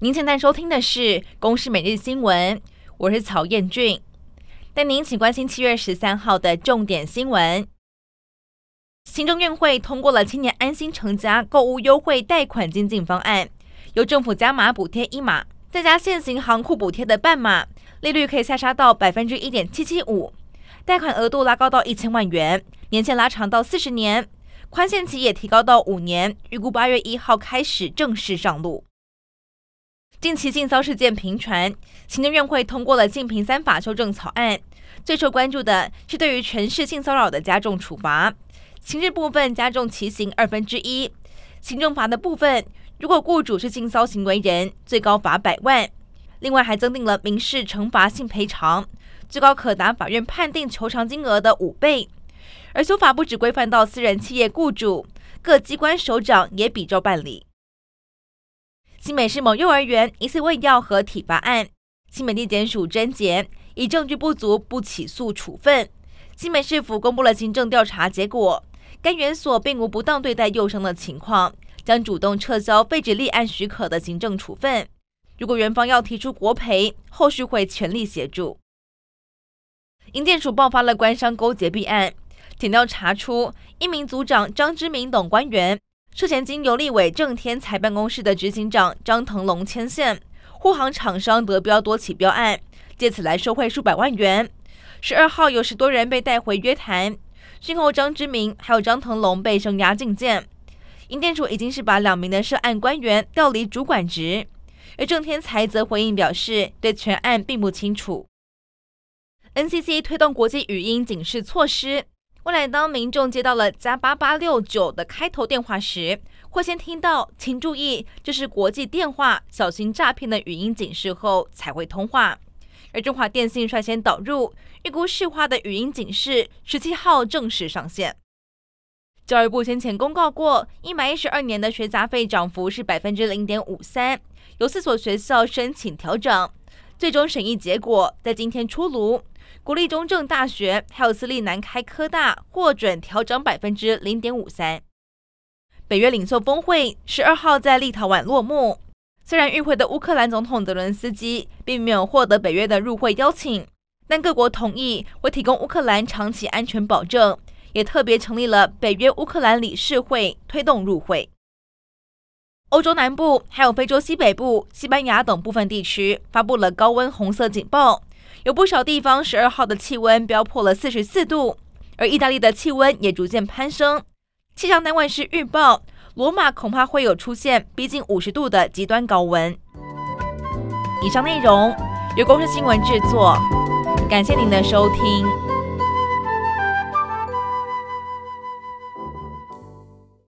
您现在收听的是《公视每日新闻》，我是曹彦俊。带您请关心七月十三号的重点新闻。行政院会通过了青年安心成家购物优惠贷款精进方案，由政府加码补贴一码，再加现行行库补贴的半码，利率可以下杀到百分之一点七七五，贷款额度拉高到一千万元，年限拉长到四十年。宽限期也提高到五年，预估八月一号开始正式上路。近期性骚事件频传，行政院会通过了性平三法修正草案，最受关注的是对于全市性骚扰的加重处罚，刑事部分加重其刑二分之一，行政罚的部分，如果雇主是性骚行为人，最高罚百万，另外还增订了民事惩罚性赔偿，最高可达法院判定求偿金额的五倍。而修法不只规范到私人企业雇主，各机关首长也比照办理。新美市某幼儿园疑似喂药和体罚案，新美地检署侦结，以证据不足不起诉处分。新美市府公布了行政调查结果，该园所并无不当对待幼生的情况，将主动撤销废止立案许可的行政处分。如果园方要提出国赔，后续会全力协助。营建署爆发了官商勾结弊案。检调查出一名组长张之明等官员涉嫌经由立委郑天才办公室的执行长张腾龙牵线，护航厂商得标多起标案，借此来受贿数百万元。十二号有十多人被带回约谈，讯后张之明还有张腾龙被声押禁见。营建署已经是把两名的涉案官员调离主管职，而郑天才则回应表示对全案并不清楚。NCC 推动国际语音警示措施。未来，当民众接到了加八八六九的开头电话时，会先听到“请注意，这是国际电话，小心诈骗”的语音警示后才会通话。而中华电信率先导入预估市话的语音警示，十七号正式上线。教育部先前公告过，一百一十二年的学杂费涨幅是百分之零点五三，有四所学校申请调整，最终审议结果在今天出炉。国立中正大学还有私立南开科大获准调涨百分之零点五三。北约领袖峰会十二号在立陶宛落幕。虽然与会的乌克兰总统泽伦斯基并没有获得北约的入会邀请，但各国同意会提供乌克兰长期安全保证，也特别成立了北约乌克兰理事会推动入会。欧洲南部还有非洲西北部、西班牙等部分地区发布了高温红色警报。有不少地方十二号的气温飙破了四十四度，而意大利的气温也逐渐攀升。气象单位是预报，罗马恐怕会有出现逼近五十度的极端高温。以上内容由公司新闻制作，感谢您的收听。